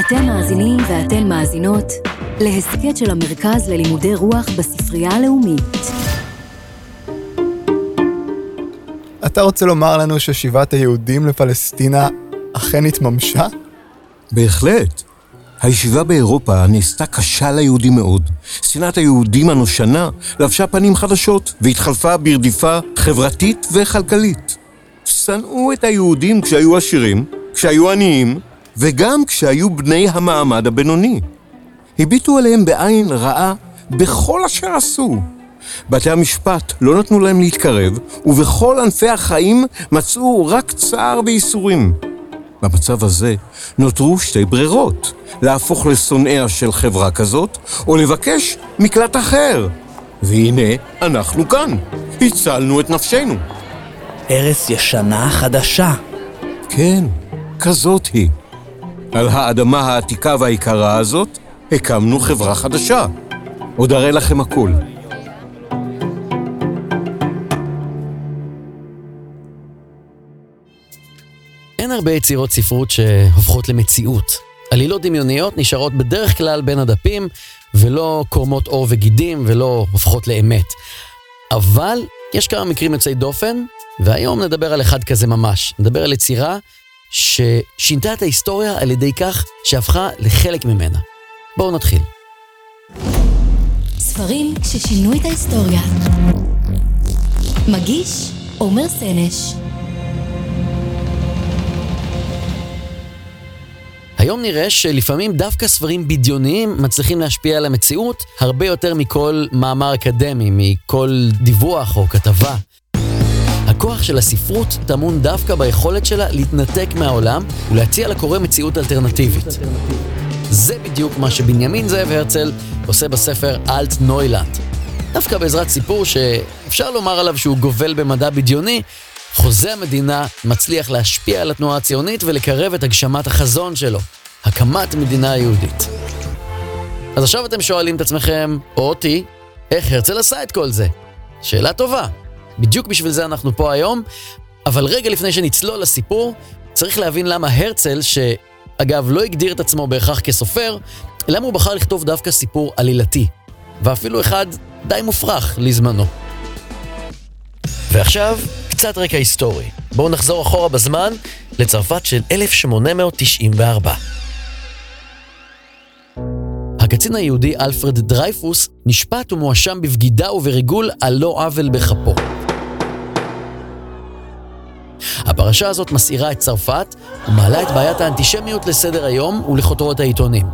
אתם מאזינים ואתן מאזינות להסכת של המרכז ללימודי רוח בספרייה הלאומית. אתה רוצה לומר לנו ששיבת היהודים לפלסטינה אכן התממשה? בהחלט. הישיבה באירופה נעשתה קשה ליהודים מאוד. שנאת היהודים הנושנה לבשה פנים חדשות והתחלפה ברדיפה חברתית וכלכלית. שנאו את היהודים כשהיו עשירים, כשהיו עניים, וגם כשהיו בני המעמד הבינוני. הביטו עליהם בעין רעה בכל אשר עשו. בתי המשפט לא נתנו להם להתקרב, ובכל ענפי החיים מצאו רק צער וייסורים. במצב הזה נותרו שתי ברירות, להפוך לשונאיה של חברה כזאת, או לבקש מקלט אחר. והנה, אנחנו כאן. הצלנו את נפשנו. ארץ ישנה חדשה. כן, כזאת היא. על האדמה העתיקה והיקרה הזאת הקמנו חברה חדשה. עוד אראה לכם הכול. אין הרבה יצירות ספרות שהופכות למציאות. עלילות דמיוניות נשארות בדרך כלל בין הדפים, ולא קורמות עור וגידים, ולא הופכות לאמת. אבל יש כמה מקרים יוצאי דופן, והיום נדבר על אחד כזה ממש. נדבר על יצירה ששינתה את ההיסטוריה על ידי כך שהפכה לחלק ממנה. בואו נתחיל. ספרים ששינו את ההיסטוריה. מגיש עומר סנש היום נראה שלפעמים דווקא ספרים בדיוניים מצליחים להשפיע על המציאות הרבה יותר מכל מאמר אקדמי, מכל דיווח או כתבה. הכוח של הספרות טמון דווקא ביכולת שלה להתנתק מהעולם ולהציע לקורא מציאות אלטרנטיבית. זה בדיוק מה שבנימין זאב הרצל עושה בספר אלט נוילנד. דווקא בעזרת סיפור שאפשר לומר עליו שהוא גובל במדע בדיוני, חוזה המדינה מצליח להשפיע על התנועה הציונית ולקרב את הגשמת החזון שלו, הקמת מדינה יהודית. אז עכשיו אתם שואלים את עצמכם, או אותי, איך הרצל עשה את כל זה? שאלה טובה. בדיוק בשביל זה אנחנו פה היום, אבל רגע לפני שנצלול לסיפור, צריך להבין למה הרצל, שאגב לא הגדיר את עצמו בהכרח כסופר, למה הוא בחר לכתוב דווקא סיפור עלילתי, ואפילו אחד די מופרך לזמנו. ועכשיו, קצת רקע היסטורי. בואו נחזור אחורה בזמן לצרפת של 1894. הקצין היהודי אלפרד דרייפוס נשפט ומואשם בבגידה ובריגול על לא עוול בכפו. הפרשה הזאת מסעירה את צרפת ומעלה את בעיית האנטישמיות לסדר היום ולכותרות העיתונים.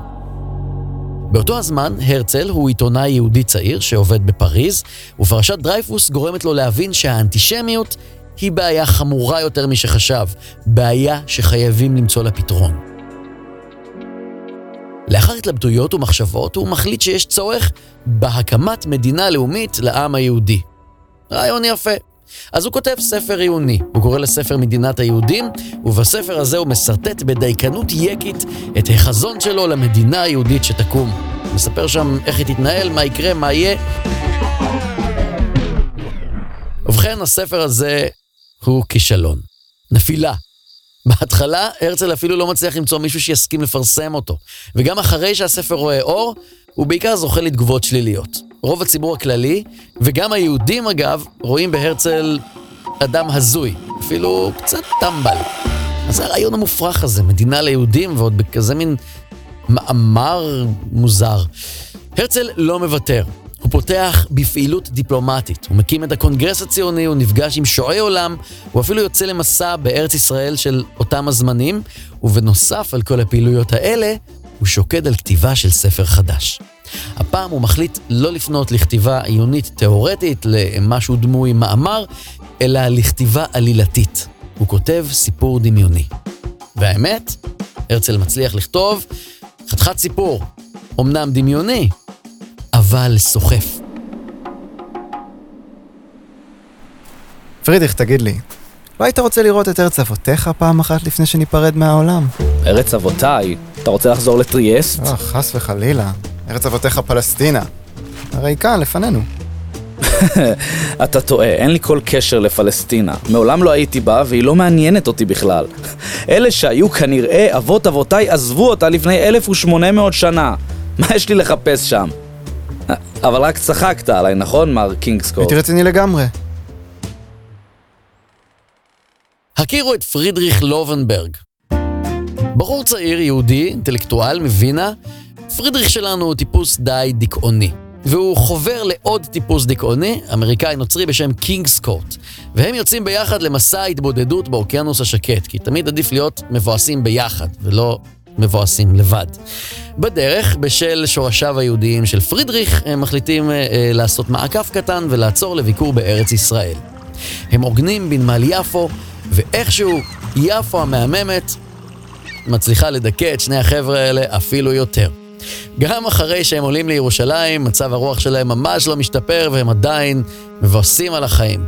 באותו הזמן, הרצל הוא עיתונאי יהודי צעיר שעובד בפריז, ופרשת דרייפוס גורמת לו להבין שהאנטישמיות היא בעיה חמורה יותר משחשב, בעיה שחייבים למצוא לה פתרון. לאחר התלבטויות ומחשבות, הוא מחליט שיש צורך בהקמת מדינה לאומית לעם היהודי. רעיון יפה. אז הוא כותב ספר עיוני, הוא קורא לספר מדינת היהודים, ובספר הזה הוא משרטט בדייקנות יקית את החזון שלו למדינה היהודית שתקום. מספר שם איך היא תתנהל, מה יקרה, מה יהיה. ובכן, הספר הזה הוא כישלון. נפילה. בהתחלה, הרצל אפילו לא מצליח למצוא מישהו שיסכים לפרסם אותו. וגם אחרי שהספר רואה אור, הוא בעיקר זוכה לתגובות שליליות. רוב הציבור הכללי, וגם היהודים אגב, רואים בהרצל אדם הזוי, אפילו קצת טמבל. אז זה הרעיון המופרך הזה, מדינה ליהודים, ועוד בכזה מין מאמר מוזר. הרצל לא מוותר. הוא פותח בפעילות דיפלומטית, הוא מקים את הקונגרס הציוני, הוא נפגש עם שועי עולם, הוא אפילו יוצא למסע בארץ ישראל של אותם הזמנים, ובנוסף על כל הפעילויות האלה, הוא שוקד על כתיבה של ספר חדש. הפעם הוא מחליט לא לפנות לכתיבה עיונית תאורטית, למשהו דמוי מאמר, אלא לכתיבה עלילתית. הוא כותב סיפור דמיוני. והאמת, הרצל מצליח לכתוב חתיכת סיפור, אמנם דמיוני, אבל סוחף. פרידריך, תגיד לי, לא היית רוצה לראות את ארץ אבותיך פעם אחת לפני שניפרד מהעולם? ארץ אבותיי? אתה רוצה לחזור לטריאסט? לא, חס וחלילה. ארץ אבותיך פלסטינה. הרי כאן, לפנינו. אתה טועה, אין לי כל קשר לפלסטינה. מעולם לא הייתי בה והיא לא מעניינת אותי בכלל. אלה שהיו כנראה אבות אבותיי עזבו אותה לפני 1800 שנה. מה יש לי לחפש שם? אבל רק צחקת עליי, נכון, מר קינגסקורט? הייתי רציני לגמרי. הכירו את פרידריך לובנברג. בחור צעיר, יהודי, אינטלקטואל מווינה, פרידריך שלנו הוא טיפוס די דיכאוני. והוא חובר לעוד טיפוס דיכאוני, אמריקאי נוצרי בשם קינגסקורט. והם יוצאים ביחד למסע התבודדות באוקיינוס השקט, כי תמיד עדיף להיות מבואסים ביחד, ולא מבואסים לבד. בדרך, בשל שורשיו היהודיים של פרידריך, הם מחליטים אה, אה, לעשות מעקף קטן ולעצור לביקור בארץ ישראל. הם עוגנים בנמל יפו, ואיכשהו יפו המהממת מצליחה לדכא את שני החבר'ה האלה אפילו יותר. גם אחרי שהם עולים לירושלים, מצב הרוח שלהם ממש לא משתפר והם עדיין מבואסים על החיים.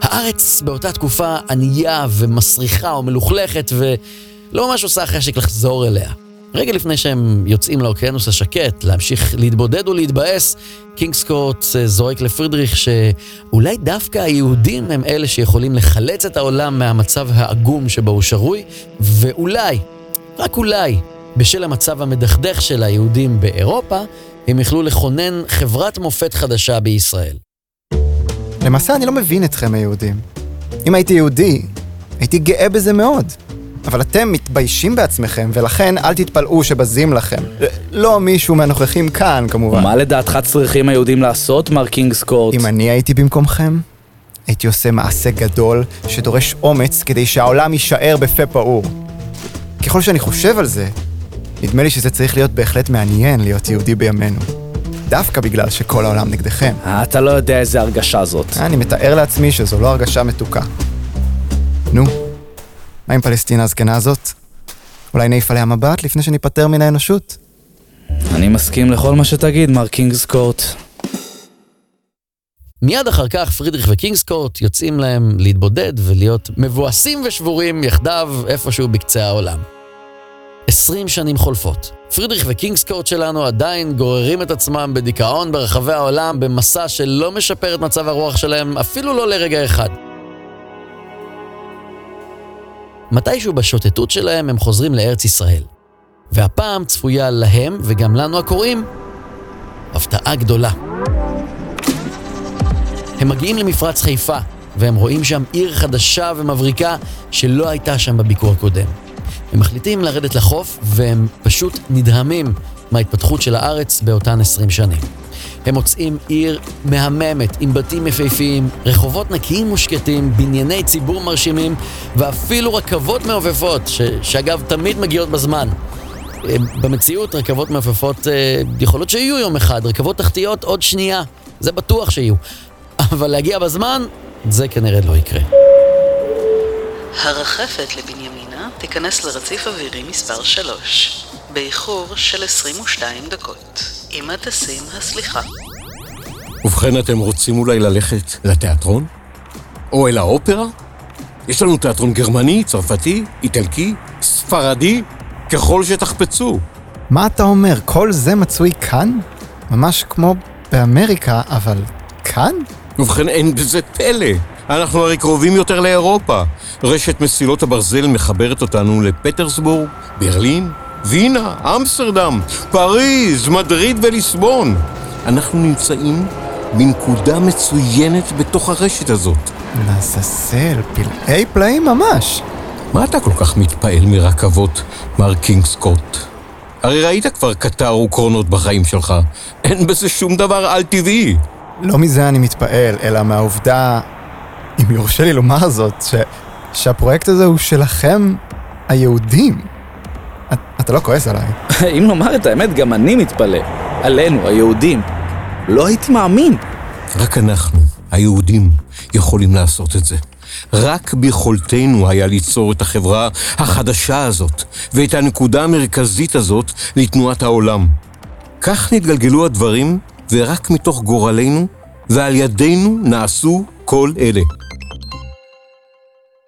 הארץ באותה תקופה ענייה ומסריחה ומלוכלכת ולא ממש עושה חשק לחזור אליה. רגע לפני שהם יוצאים לאוקיינוס השקט, להמשיך להתבודד ולהתבאס, קינגסקוט אה, זורק לפרידריך שאולי דווקא היהודים הם אלה שיכולים לחלץ את העולם מהמצב העגום שבו הוא שרוי, ואולי, רק אולי, בשל המצב המדכדך של היהודים באירופה, הם יכלו לכונן חברת מופת חדשה בישראל. למעשה אני לא מבין אתכם היהודים. אם הייתי יהודי, הייתי גאה בזה מאוד. אבל אתם מתביישים בעצמכם, ולכן אל תתפלאו שבזים לכם. לא מישהו מהנוכחים כאן, כמובן. מה לדעתך צריכים היהודים לעשות, מר קינגסקורט? אם אני הייתי במקומכם, הייתי עושה מעשה גדול שדורש אומץ כדי שהעולם יישאר בפה פעור. ככל שאני חושב על זה, נדמה לי שזה צריך להיות בהחלט מעניין להיות יהודי בימינו. דווקא בגלל שכל העולם נגדכם. אתה לא יודע איזה הרגשה זאת. אני מתאר לעצמי שזו לא הרגשה מתוקה. נו, מה עם פלסטינה הזקנה הזאת? אולי נעיף עליה מבט לפני שניפטר מן האנושות? אני מסכים לכל מה שתגיד, מר קינגסקורט. מיד אחר כך פרידריך וקינגסקורט יוצאים להם להתבודד ולהיות מבואסים ושבורים יחדיו איפשהו בקצה העולם. עשרים שנים חולפות. פרידריך וקינגסקורט שלנו עדיין גוררים את עצמם בדיכאון ברחבי העולם במסע שלא משפר את מצב הרוח שלהם אפילו לא לרגע אחד. מתישהו בשוטטות שלהם הם חוזרים לארץ ישראל. והפעם צפויה להם, וגם לנו הקוראים, הפתעה גדולה. הם מגיעים למפרץ חיפה, והם רואים שם עיר חדשה ומבריקה שלא הייתה שם בביקור הקודם. הם מחליטים לרדת לחוף, והם פשוט נדהמים מההתפתחות של הארץ באותן 20 שנים. הם מוצאים עיר מהממת, עם בתים יפהפיים, רחובות נקיים ושקטים, בנייני ציבור מרשימים, ואפילו רכבות מעופפות, ש- שאגב תמיד מגיעות בזמן. אה, במציאות רכבות מעופפות אה, יכולות שיהיו יום אחד, רכבות תחתיות עוד שנייה, זה בטוח שיהיו. אבל להגיע בזמן, זה כנראה לא יקרה. הרחפת לבנימינה תיכנס לרציף אווירי מספר 3, באיחור של 22 דקות. עם הטסים הסליחה. ובכן, אתם רוצים אולי ללכת לתיאטרון? או אל האופרה? יש לנו תיאטרון גרמני, צרפתי, איטלקי, ספרדי, ככל שתחפצו. מה אתה אומר? כל זה מצוי כאן? ממש כמו באמריקה, אבל כאן? ובכן, אין בזה פלא. אנחנו הרי קרובים יותר לאירופה. רשת מסילות הברזל מחברת אותנו לפטרסבורג, ברלין, וינה, אמסטרדם, פריז, מדריד וליסבון. אנחנו נמצאים בנקודה מצוינת בתוך הרשת הזאת. לעזאזל, פלאי פלאים ממש. מה אתה כל כך מתפעל מרכבות, מר קינגסקוט? הרי ראית כבר קטר וקרונות בחיים שלך. אין בזה שום דבר על-טבעי. לא מזה אני מתפעל, אלא מהעובדה, אם יורשה לי לומר זאת, ש... שהפרויקט הזה הוא שלכם, היהודים. את, אתה לא כועס עליי. אם לומר את האמת, גם אני מתפלא. עלינו, היהודים. לא הייתי מאמין. רק אנחנו, היהודים, יכולים לעשות את זה. רק ביכולתנו היה ליצור את החברה החדשה הזאת, ואת הנקודה המרכזית הזאת לתנועת העולם. כך נתגלגלו הדברים, ורק מתוך גורלנו ועל ידינו נעשו כל אלה.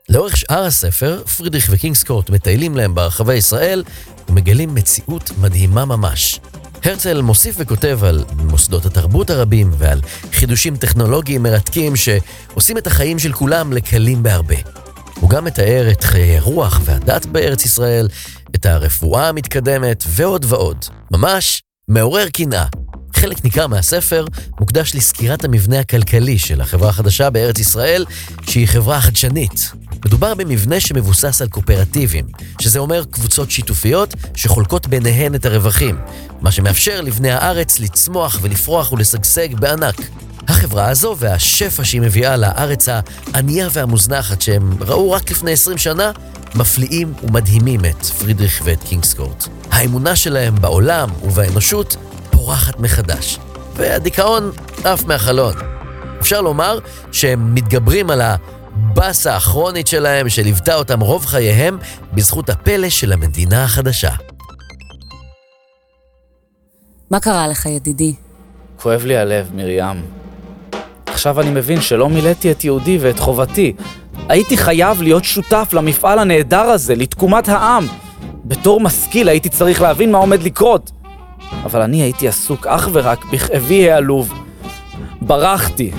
לאורך שאר הספר, פרידריך וקינגסקורט מטיילים להם ברחבי ישראל ומגלים מציאות מדהימה ממש. הרצל מוסיף וכותב על מוסדות התרבות הרבים ועל חידושים טכנולוגיים מרתקים שעושים את החיים של כולם לקלים בהרבה. הוא גם מתאר את חיי הרוח והדת בארץ ישראל, את הרפואה המתקדמת ועוד ועוד. ממש מעורר קנאה. חלק ניכר מהספר מוקדש לסקירת המבנה הכלכלי של החברה החדשה בארץ ישראל, שהיא חברה חדשנית. מדובר במבנה שמבוסס על קואופרטיבים, שזה אומר קבוצות שיתופיות שחולקות ביניהן את הרווחים, מה שמאפשר לבני הארץ לצמוח ולפרוח ולשגשג בענק. החברה הזו והשפע שהיא מביאה לארץ הענייה והמוזנחת שהם ראו רק לפני 20 שנה, מפליאים ומדהימים את פרידריך ואת קינגסקורט. האמונה שלהם בעולם ובאנושות פורחת מחדש, והדיכאון עף מהחלון. אפשר לומר שהם מתגברים על הבאסה הכרונית שלהם שליוותה אותם רוב חייהם בזכות הפלא של המדינה החדשה. מה קרה לך, ידידי? כואב לי הלב, מרים. עכשיו אני מבין שלא מילאתי את יהודי ואת חובתי. הייתי חייב להיות שותף למפעל הנהדר הזה, לתקומת העם. בתור משכיל הייתי צריך להבין מה עומד לקרות. אבל אני הייתי עסוק אך ורק בכאבי העלוב. ברחתי,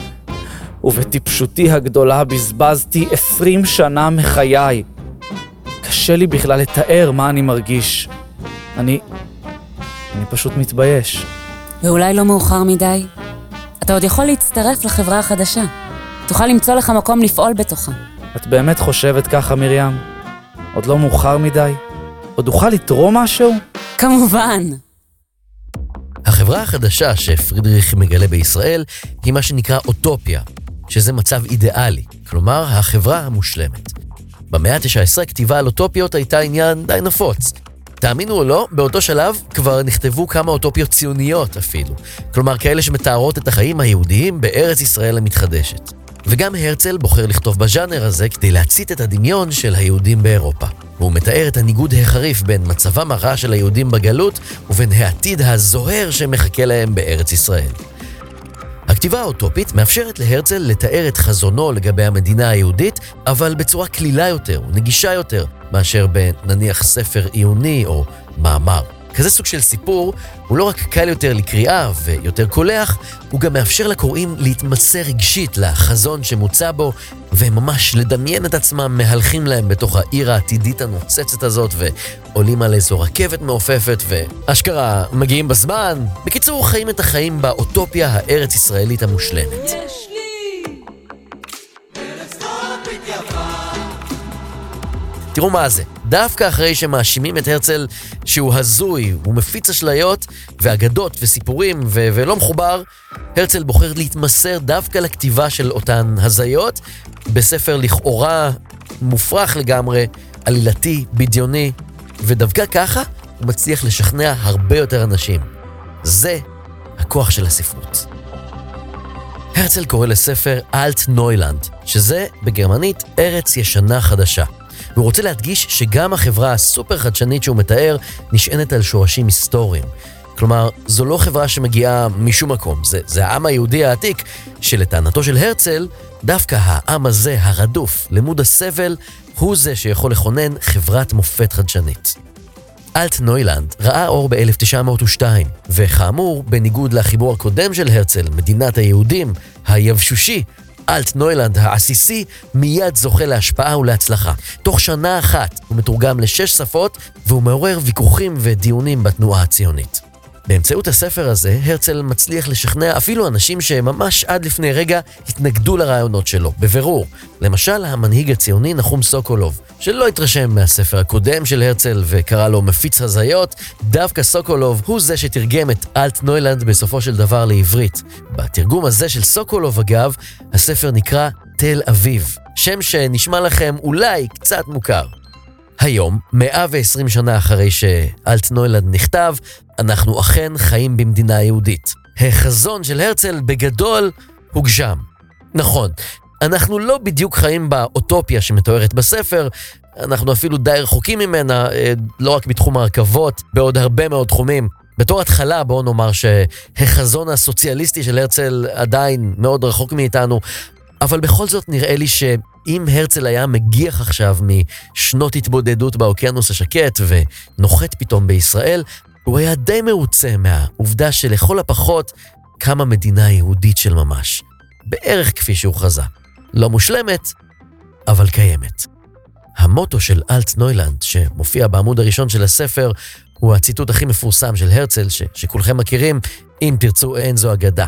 ובטיפשותי הגדולה בזבזתי עשרים שנה מחיי. קשה לי בכלל לתאר מה אני מרגיש. אני... אני פשוט מתבייש. ואולי לא מאוחר מדי? אתה עוד יכול להצטרף לחברה החדשה. תוכל למצוא לך מקום לפעול בתוכה. את באמת חושבת ככה, מרים? עוד לא מאוחר מדי? עוד אוכל לתרום משהו? כמובן. החברה החדשה שפרידריך מגלה בישראל היא מה שנקרא אוטופיה, שזה מצב אידיאלי, כלומר החברה המושלמת. במאה ה-19 כתיבה על אוטופיות הייתה עניין די נפוץ. תאמינו או לא, באותו שלב כבר נכתבו כמה אוטופיות ציוניות אפילו. כלומר, כאלה שמתארות את החיים היהודיים בארץ ישראל המתחדשת. וגם הרצל בוחר לכתוב בז'אנר הזה כדי להצית את הדמיון של היהודים באירופה. והוא מתאר את הניגוד החריף בין מצבם הרע של היהודים בגלות ובין העתיד הזוהר שמחכה להם בארץ ישראל. הכתיבה האוטופית מאפשרת להרצל לתאר את חזונו לגבי המדינה היהודית, אבל בצורה קלילה יותר ונגישה יותר, מאשר בנניח ספר עיוני או מאמר. כזה סוג של סיפור הוא לא רק קל יותר לקריאה ויותר קולח, הוא גם מאפשר לקוראים להתמסר רגשית לחזון שמוצע בו, וממש לדמיין את עצמם מהלכים להם בתוך העיר העתידית הנוצצת הזאת, ועולים על איזו רכבת מעופפת, ואשכרה מגיעים בזמן. בקיצור, חיים את החיים באוטופיה הארץ-ישראלית המושלמת. יש תראו מה זה, דווקא אחרי שמאשימים את הרצל שהוא הזוי, הוא מפיץ אשליות ואגדות וסיפורים ו- ולא מחובר, הרצל בוחר להתמסר דווקא לכתיבה של אותן הזיות, בספר לכאורה מופרך לגמרי, עלילתי, בדיוני, ודווקא ככה הוא מצליח לשכנע הרבה יותר אנשים. זה הכוח של הספרות. הרצל קורא לספר אלט נוילנד, שזה בגרמנית ארץ ישנה חדשה. והוא רוצה להדגיש שגם החברה הסופר חדשנית שהוא מתאר נשענת על שורשים היסטוריים. כלומר, זו לא חברה שמגיעה משום מקום, זה, זה העם היהודי העתיק, שלטענתו של הרצל, דווקא העם הזה, הרדוף, למוד הסבל, הוא זה שיכול לכונן חברת מופת חדשנית. אלט נוילנד ראה אור ב-1902, וכאמור, בניגוד לחיבור הקודם של הרצל, מדינת היהודים, היבשושי, אלט נוילנד העסיסי מיד זוכה להשפעה ולהצלחה. תוך שנה אחת הוא מתורגם לשש שפות והוא מעורר ויכוחים ודיונים בתנועה הציונית. באמצעות הספר הזה, הרצל מצליח לשכנע אפילו אנשים שממש עד לפני רגע התנגדו לרעיונות שלו, בבירור. למשל, המנהיג הציוני נחום סוקולוב, שלא התרשם מהספר הקודם של הרצל וקרא לו מפיץ הזיות, דווקא סוקולוב הוא זה שתרגם את אלט נוילנד בסופו של דבר לעברית. בתרגום הזה של סוקולוב, אגב, הספר נקרא תל אביב, שם שנשמע לכם אולי קצת מוכר. היום, 120 שנה אחרי שאלט נוילנד נכתב, אנחנו אכן חיים במדינה יהודית. החזון של הרצל בגדול הוגשם. נכון, אנחנו לא בדיוק חיים באוטופיה שמתוארת בספר, אנחנו אפילו די רחוקים ממנה, אה, לא רק בתחום הרכבות, בעוד הרבה מאוד תחומים. בתור התחלה בואו נאמר שהחזון הסוציאליסטי של הרצל עדיין מאוד רחוק מאיתנו, אבל בכל זאת נראה לי שאם הרצל היה מגיח עכשיו משנות התבודדות באוקיינוס השקט ונוחת פתאום בישראל, הוא היה די מרוצה מהעובדה שלכל הפחות קמה מדינה יהודית של ממש. בערך כפי שהוכרזה. לא מושלמת, אבל קיימת. המוטו של אלט נוילנד, שמופיע בעמוד הראשון של הספר, הוא הציטוט הכי מפורסם של הרצל, ש- שכולכם מכירים, אם תרצו אין זו אגדה.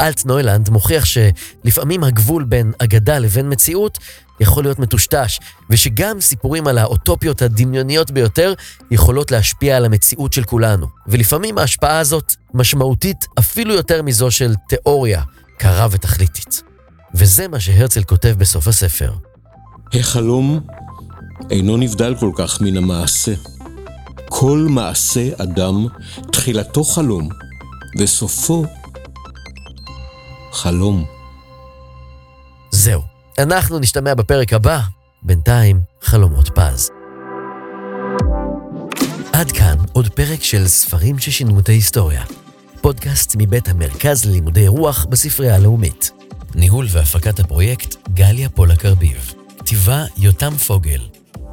אלט נוילנד מוכיח שלפעמים הגבול בין אגדה לבין מציאות יכול להיות מטושטש, ושגם סיפורים על האוטופיות הדמיוניות ביותר יכולות להשפיע על המציאות של כולנו. ולפעמים ההשפעה הזאת משמעותית אפילו יותר מזו של תיאוריה קרה ותכליתית. וזה מה שהרצל כותב בסוף הספר. החלום אינו נבדל כל כך מן המעשה. כל מעשה אדם, תחילתו חלום, וסופו חלום. זהו, אנחנו נשתמע בפרק הבא, בינתיים חלומות פז. עד כאן עוד פרק של ספרים ששינו את ההיסטוריה. פודקאסט מבית המרכז ללימודי רוח בספרייה הלאומית. ניהול והפקת הפרויקט גליה פולק ארביב. כתיבה יותם פוגל.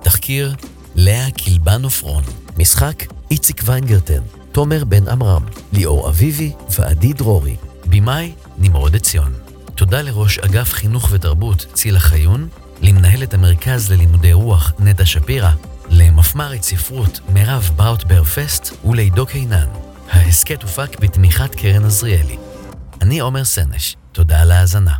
תחקיר לאה קילבן עופרון. משחק איציק ויינגרטן. תומר בן עמרם. ליאור אביבי ועדי דרורי. במאי נמרוד עציון. תודה לראש אגף חינוך ותרבות צילה חיון, למנהלת המרכז ללימודי רוח נטע שפירא, למפמ"רית ספרות מירב בראוטבר פסט ולעידו קינן. ההסכת הופק בתמיכת קרן עזריאלי. אני עומר סנש, תודה על ההאזנה.